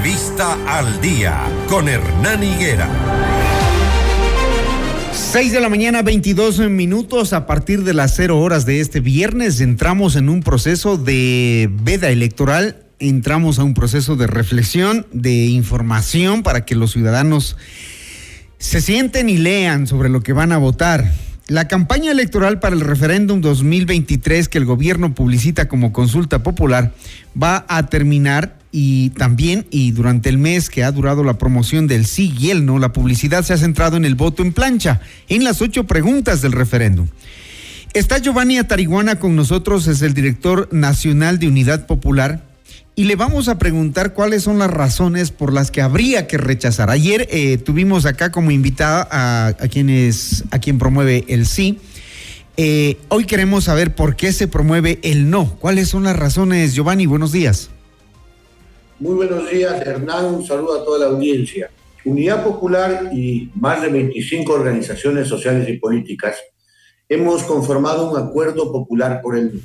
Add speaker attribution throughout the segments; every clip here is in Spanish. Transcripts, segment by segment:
Speaker 1: Entrevista al día con Hernán Higuera.
Speaker 2: 6 de la mañana, 22 minutos. A partir de las 0 horas de este viernes, entramos en un proceso de veda electoral. Entramos a un proceso de reflexión, de información para que los ciudadanos se sienten y lean sobre lo que van a votar. La campaña electoral para el referéndum 2023 que el gobierno publicita como consulta popular va a terminar y también y durante el mes que ha durado la promoción del sí y el no, la publicidad se ha centrado en el voto en plancha, en las ocho preguntas del referéndum. Está Giovanni Atariguana con nosotros, es el director nacional de Unidad Popular y le vamos a preguntar cuáles son las razones por las que habría que rechazar. Ayer eh, tuvimos acá como invitada a, a quien promueve el sí. Eh, hoy queremos saber por qué se promueve el no. ¿Cuáles son las razones, Giovanni? Buenos días.
Speaker 3: Muy buenos días, Hernán. Un saludo a toda la audiencia. Unidad Popular y más de 25 organizaciones sociales y políticas hemos conformado un acuerdo popular por el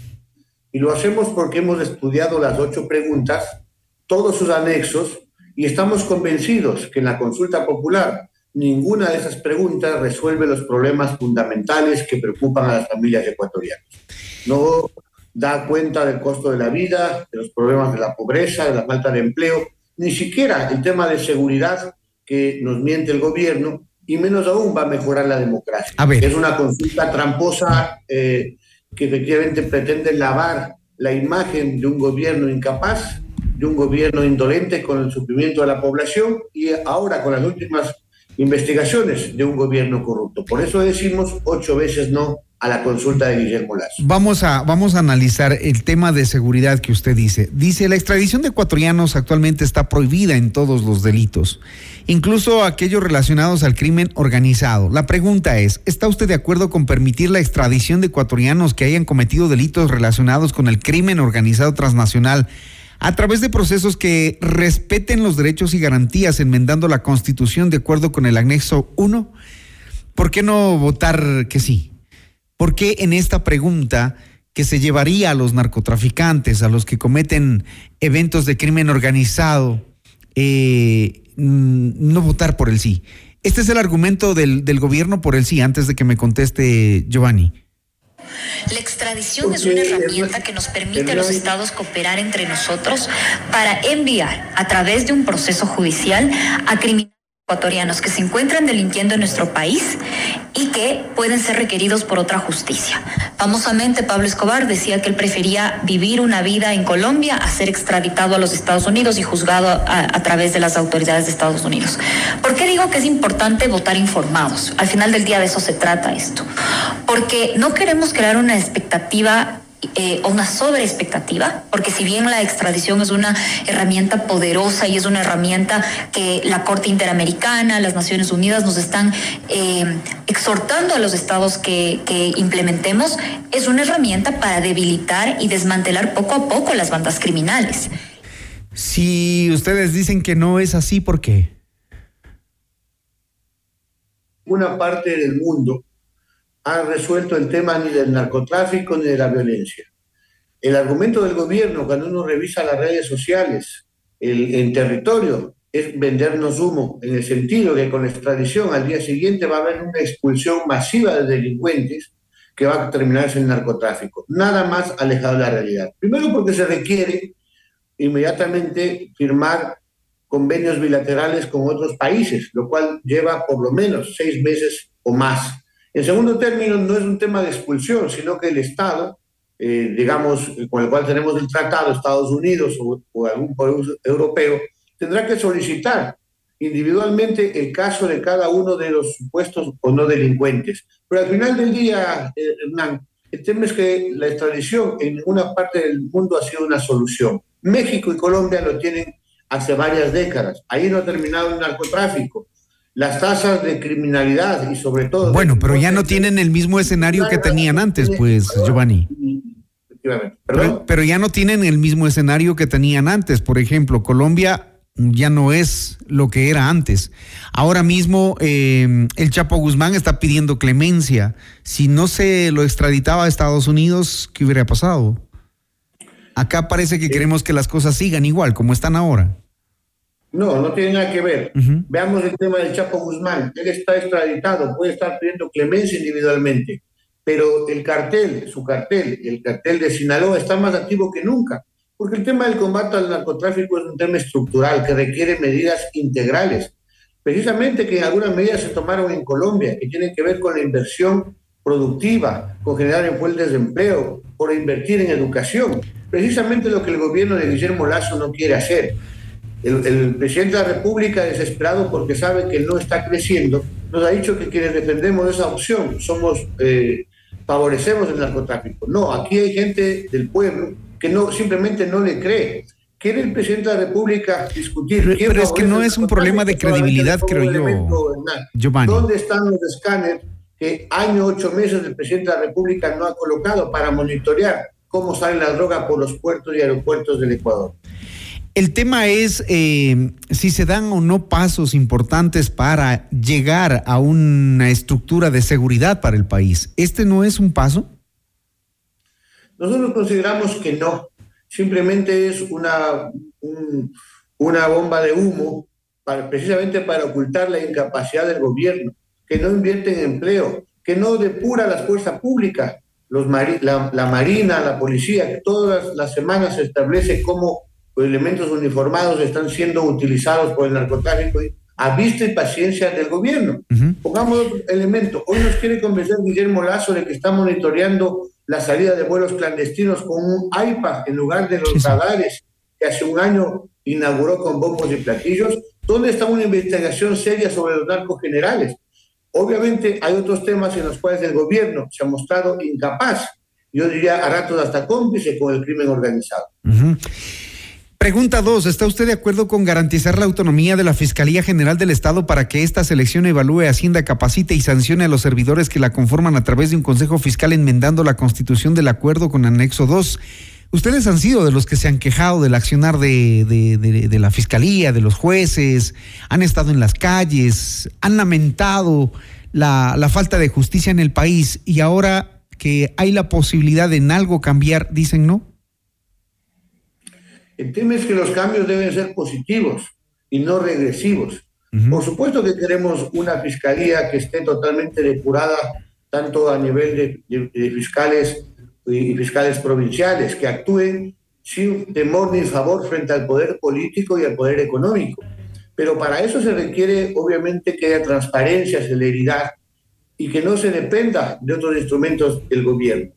Speaker 3: y lo hacemos porque hemos estudiado las ocho preguntas, todos sus anexos, y estamos convencidos que en la consulta popular ninguna de esas preguntas resuelve los problemas fundamentales que preocupan a las familias ecuatorianas. No da cuenta del costo de la vida, de los problemas de la pobreza, de la falta de empleo, ni siquiera el tema de seguridad que nos miente el gobierno, y menos aún va a mejorar la democracia. Es una consulta tramposa eh, que efectivamente pretende lavar la imagen de un gobierno incapaz, de un gobierno indolente con el sufrimiento de la población y ahora con las últimas investigaciones de un gobierno corrupto. Por eso decimos ocho veces no a la consulta de Guillermo Lazo.
Speaker 2: Vamos a, vamos a analizar el tema de seguridad que usted dice. Dice, la extradición de ecuatorianos actualmente está prohibida en todos los delitos, incluso aquellos relacionados al crimen organizado. La pregunta es, ¿está usted de acuerdo con permitir la extradición de ecuatorianos que hayan cometido delitos relacionados con el crimen organizado transnacional? A través de procesos que respeten los derechos y garantías, enmendando la Constitución de acuerdo con el anexo 1? ¿Por qué no votar que sí? ¿Por qué en esta pregunta que se llevaría a los narcotraficantes, a los que cometen eventos de crimen organizado, eh, no votar por el sí? Este es el argumento del, del gobierno por el sí, antes de que me conteste Giovanni.
Speaker 4: La extradición es una herramienta que nos permite a los estados cooperar entre nosotros para enviar a través de un proceso judicial a criminales ecuatorianos que se encuentran delinquiendo en nuestro país y que pueden ser requeridos por otra justicia. Famosamente, Pablo Escobar decía que él prefería vivir una vida en Colombia a ser extraditado a los Estados Unidos y juzgado a, través de las autoridades de Estados Unidos. ¿Por qué digo que es importante votar informados? Al final del día de eso se trata esto. Porque no queremos crear una expectativa eh, o una sobreexpectativa, porque si bien la extradición es una herramienta poderosa y es una herramienta que la Corte Interamericana, las Naciones Unidas nos están eh, exhortando a los estados que, que implementemos, es una herramienta para debilitar y desmantelar poco a poco las bandas criminales.
Speaker 2: Si ustedes dicen que no es así, ¿por qué?
Speaker 3: Una parte del mundo ha resuelto el tema ni del narcotráfico ni de la violencia. El argumento del gobierno, cuando uno revisa las redes sociales, el, en territorio, es vendernos humo, en el sentido que con la extradición al día siguiente va a haber una expulsión masiva de delincuentes que va a terminarse en narcotráfico. Nada más alejado de la realidad. Primero porque se requiere inmediatamente firmar convenios bilaterales con otros países, lo cual lleva por lo menos seis meses o más. En segundo término, no es un tema de expulsión, sino que el Estado, eh, digamos, con el cual tenemos el tratado, Estados Unidos o, algún país europeo, tendrá que solicitar individualmente el caso de cada uno de los supuestos o no delincuentes. Pero al final del día, eh, Hernán, el tema es que la extradición en una parte del mundo ha sido una solución. México y Colombia lo tienen hace varias décadas. Ahí no ha terminado el narcotráfico las tasas de criminalidad y sobre todo...
Speaker 2: Bueno, pero ya no tienen el mismo escenario que tenían antes, pues, Giovanni. Pero, pero, ya no tienen el mismo escenario que tenían antes. Por ejemplo, Colombia ya no es lo que era antes. Ahora mismo eh, el Chapo Guzmán está pidiendo clemencia. Si no se lo extraditaba a Estados Unidos, ¿qué hubiera pasado? Acá parece que queremos que las cosas sigan igual, como están ahora.
Speaker 3: No, no tiene nada que ver. Veamos el tema del Chapo Guzmán. Él está extraditado, puede estar pidiendo clemencia individualmente, pero el cartel, su cartel, el cartel de Sinaloa está más activo que nunca, porque el tema del combate al narcotráfico es un tema estructural que requiere medidas integrales. Precisamente que en algunas medidas se tomaron en Colombia, que tienen que ver con la inversión productiva, con generar fuentes de empleo, por invertir en educación. Precisamente lo que el gobierno de Guillermo Lazo no quiere hacer. El, presidente de la República, desesperado porque sabe que no está creciendo, nos ha dicho que quienes defendemos esa opción somos, eh, favorecemos el narcotráfico. No, aquí hay gente del pueblo que no simplemente no le cree. Quiere el presidente de la República discutir.
Speaker 2: Pero, es que no es un problema de credibilidad, creo yo.
Speaker 3: ¿Dónde están los escáneres que año, ocho meses el presidente de la República no ha colocado para monitorear cómo sale la droga por los puertos y aeropuertos del Ecuador?
Speaker 2: El tema es eh, si se dan o no pasos importantes para llegar a una estructura de seguridad para el país. ¿Este no es un paso?
Speaker 3: Nosotros consideramos que no. Simplemente es una, una bomba de humo precisamente para ocultar la incapacidad del gobierno, que no invierte en empleo, que no depura las fuerzas públicas, la, la Marina, la policía, que todas las semanas se establece cómo los elementos uniformados están siendo utilizados por el narcotráfico a vista y paciencia del gobierno. Pongamos otro elemento. Hoy nos quiere convencer Guillermo Lazo de que está monitoreando la salida de vuelos clandestinos con un iPad en lugar de los radares que hace un año inauguró con bombos y platillos. ¿Dónde está una investigación seria sobre los narcos generales? Obviamente hay otros temas en los cuales el gobierno se ha mostrado incapaz, yo diría a ratos hasta cómplice con el crimen organizado.
Speaker 2: Pregunta dos, ¿está usted de acuerdo con garantizar la autonomía de la Fiscalía General del Estado para que esta selección evalúe, Hacienda, capacite y sancione a los servidores que la conforman a través de un Consejo Fiscal enmendando la constitución del acuerdo con anexo 2? Ustedes han sido de los que se han quejado del accionar de, la Fiscalía, de los jueces, han estado en las calles, han lamentado la, la falta de justicia en el país y ahora que hay la posibilidad de en algo cambiar, dicen no.
Speaker 3: El tema es que los cambios deben ser positivos y no regresivos. Por supuesto que queremos una fiscalía que esté totalmente depurada, tanto a nivel de, fiscales y fiscales provinciales, que actúen sin temor ni favor frente al poder político y al poder económico. Pero para eso se requiere, obviamente, que haya transparencia, celeridad y que no se dependa de otros instrumentos del gobierno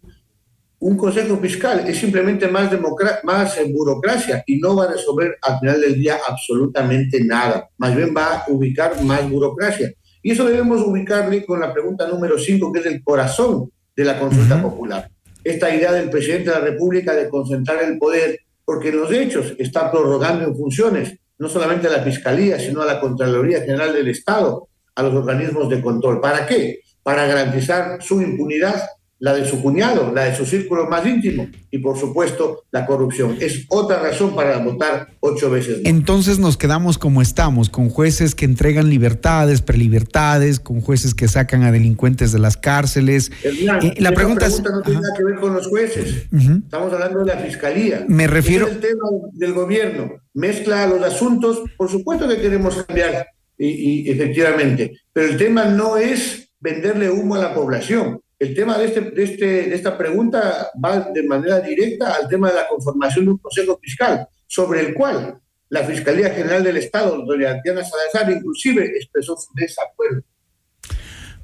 Speaker 3: un consejo fiscal es simplemente más, más burocracia y no va a resolver al final del día absolutamente nada. Más bien va a ubicar más burocracia. Y eso debemos ubicarle con la pregunta número 5, que es el corazón de la consulta popular. Esta idea del presidente de la República de concentrar el poder, porque en los hechos está prorrogando en funciones no solamente a la Fiscalía, sino a la Contraloría General del Estado, a los organismos de control. ¿Para qué? Para garantizar su impunidad la de su cuñado, la de su círculo más íntimo y por supuesto la corrupción. Es otra razón para votar ocho veces.
Speaker 2: Entonces nos quedamos como estamos, con jueces que entregan libertades, prelibertades, con jueces que sacan a delincuentes de las cárceles.
Speaker 3: la pregunta, no tiene nada que ver con los jueces. Estamos hablando de la fiscalía.
Speaker 2: Me refiero.
Speaker 3: el tema del gobierno. Mezcla los asuntos. Por supuesto que queremos cambiar y efectivamente, pero el tema no es venderle humo a la población el tema de, este, de, este, de esta pregunta va de manera directa al tema de la conformación de un Consejo Fiscal, sobre el cual la Fiscalía General del Estado, doña Diana Salazar, inclusive expresó su desacuerdo.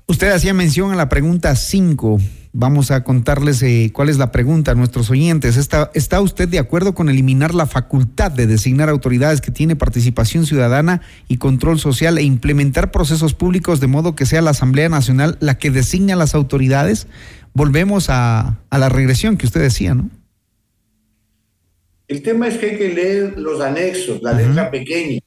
Speaker 2: Usted hacía mención a la pregunta 5. Vamos a contarles eh, cuál es la pregunta a nuestros oyentes. ¿Está, ¿Está usted de acuerdo con eliminar la facultad de designar autoridades que tiene participación ciudadana y control social e implementar procesos públicos de modo que sea la Asamblea Nacional la que designe a las autoridades? Volvemos a, la regresión que usted decía, ¿no?
Speaker 3: El tema es que hay que leer los anexos, la letra pequeña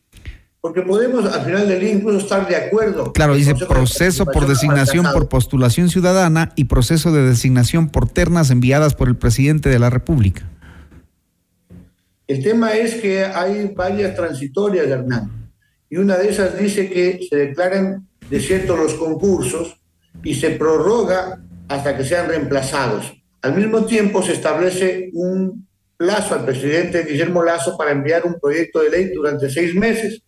Speaker 3: porque podemos al final del día incluso estar de acuerdo.
Speaker 2: Claro, dice proceso por designación por postulación ciudadana y proceso de designación por ternas enviadas por el presidente de la República.
Speaker 3: El tema es que hay varias transitorias, Hernán, y una de esas dice que se declaran desiertos los concursos y se prorroga hasta que sean reemplazados. Al mismo tiempo se establece un plazo al presidente Guillermo Lazo para enviar un proyecto de ley durante seis meses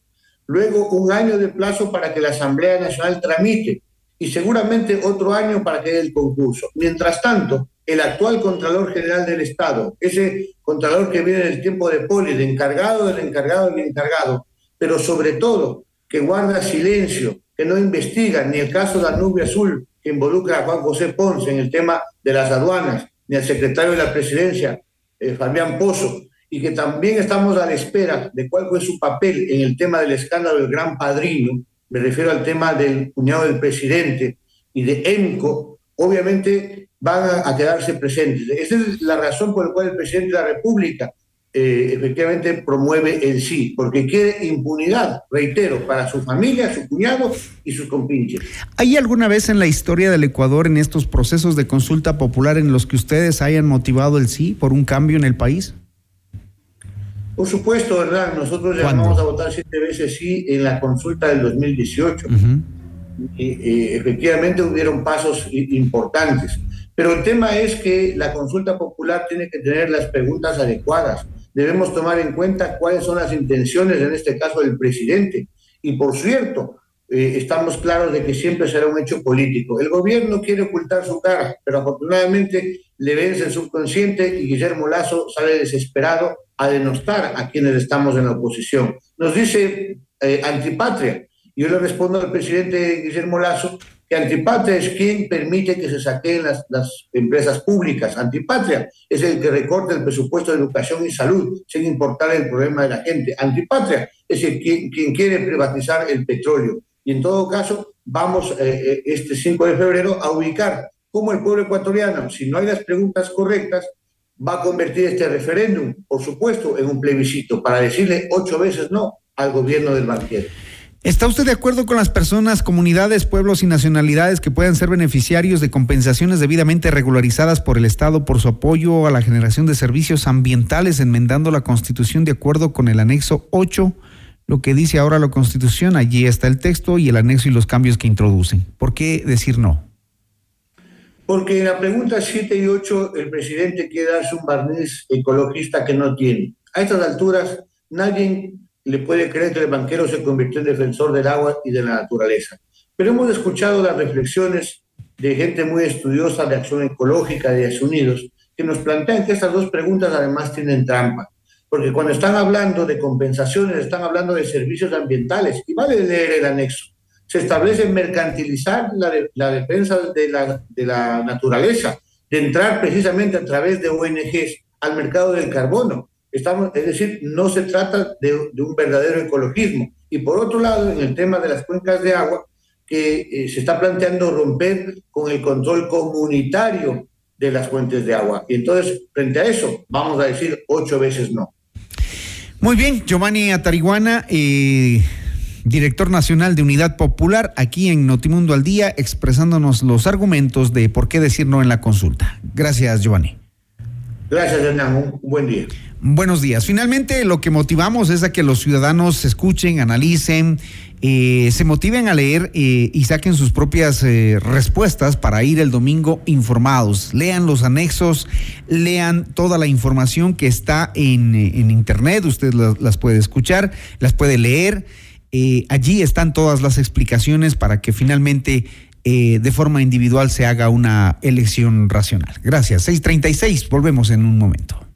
Speaker 3: luego un año de plazo para que la Asamblea Nacional tramite y seguramente otro año para que dé el concurso. Mientras tanto, el actual Contralor General del Estado, ese Contralor que viene del tiempo de Poli, el encargado del encargado del encargado, pero sobre todo que guarda silencio, que no investiga ni el caso de la nube azul que involucra a Juan José Ponce en el tema de las aduanas, ni al secretario de la presidencia, eh, Fabián Pozo, y que también estamos a la espera de cuál fue su papel en el tema del escándalo del Gran Padrino, me refiero al tema del cuñado del presidente y de EMCO, obviamente van a, quedarse presentes. Esa es la razón por la cual el presidente de la República eh, efectivamente promueve el sí, porque quiere impunidad, reitero, para su familia, su cuñado y sus compinches.
Speaker 2: ¿Hay alguna vez en la historia del Ecuador, en estos procesos de consulta popular, en los que ustedes hayan motivado el sí por un cambio en el país?
Speaker 3: Por supuesto, ¿verdad? Nosotros llamamos a votar siete veces sí en la consulta del 2018. y, efectivamente hubieron pasos importantes. Pero el tema es que la consulta popular tiene que tener las preguntas adecuadas. Debemos tomar en cuenta cuáles son las intenciones, en este caso, del presidente. Y por cierto, eh, estamos claros de que siempre será un hecho político. El gobierno quiere ocultar su cara, pero afortunadamente le vence el subconsciente y Guillermo Lazo sale desesperado a denostar a quienes estamos en la oposición. Nos dice eh, antipatria. Yo le respondo al presidente Guillermo Lazo que antipatria es quien permite que se saquen las, empresas públicas. Antipatria es el que recorta el presupuesto de educación y salud sin importar el problema de la gente. Antipatria es el quien quiere privatizar el petróleo. Y en todo caso, vamos eh, eh, este 5 de febrero a ubicar cómo el pueblo ecuatoriano, si no hay las preguntas correctas, va a convertir este referéndum, por supuesto, en un plebiscito para decirle ocho veces no al gobierno del banquero.
Speaker 2: ¿Está usted de acuerdo con las personas, comunidades, pueblos y nacionalidades que puedan ser beneficiarios de compensaciones debidamente regularizadas por el Estado por su apoyo a la generación de servicios ambientales, enmendando la Constitución de acuerdo con el anexo 8? Lo que dice ahora la Constitución, allí está el texto y el anexo y los cambios que introducen. ¿Por qué decir no?
Speaker 3: Porque en la pregunta 7 y 8 el presidente quiere darse un barniz ecologista que no tiene. A estas alturas nadie le puede creer que el banquero se convirtió en defensor del agua y de la naturaleza. Pero hemos escuchado las reflexiones de gente muy estudiosa de acción ecológica de Estados Unidos que nos plantean que estas dos preguntas además tienen trampa. Porque cuando están hablando de compensaciones, están hablando de servicios ambientales. Y vale leer el anexo se establece mercantilizar la, defensa de la, de la naturaleza, de entrar precisamente a través de ONGs al mercado del carbono. Estamos, es decir, no se trata de, un verdadero ecologismo. Y por otro lado, en el tema de las cuencas de agua, que eh, se está planteando romper con el control comunitario de las fuentes de agua. Y entonces, frente a eso, vamos a decir ocho veces no.
Speaker 2: Muy bien, Giovanni Atariguana. Eh director nacional de Unidad Popular, aquí en Notimundo al Día, expresándonos los argumentos de por qué decir no en la consulta. Gracias, Giovanni.
Speaker 3: Gracias, Hernán. Un buen día.
Speaker 2: Buenos días. Finalmente, lo que motivamos es a que los ciudadanos escuchen, analicen, eh, se motiven a leer eh, y saquen sus propias eh, respuestas para ir el domingo informados. Lean los anexos, lean toda la información que está en, Internet. Usted las puede escuchar, las puede leer. Allí están todas las explicaciones para que finalmente de forma individual se haga una elección racional. Gracias. 636, volvemos en un momento.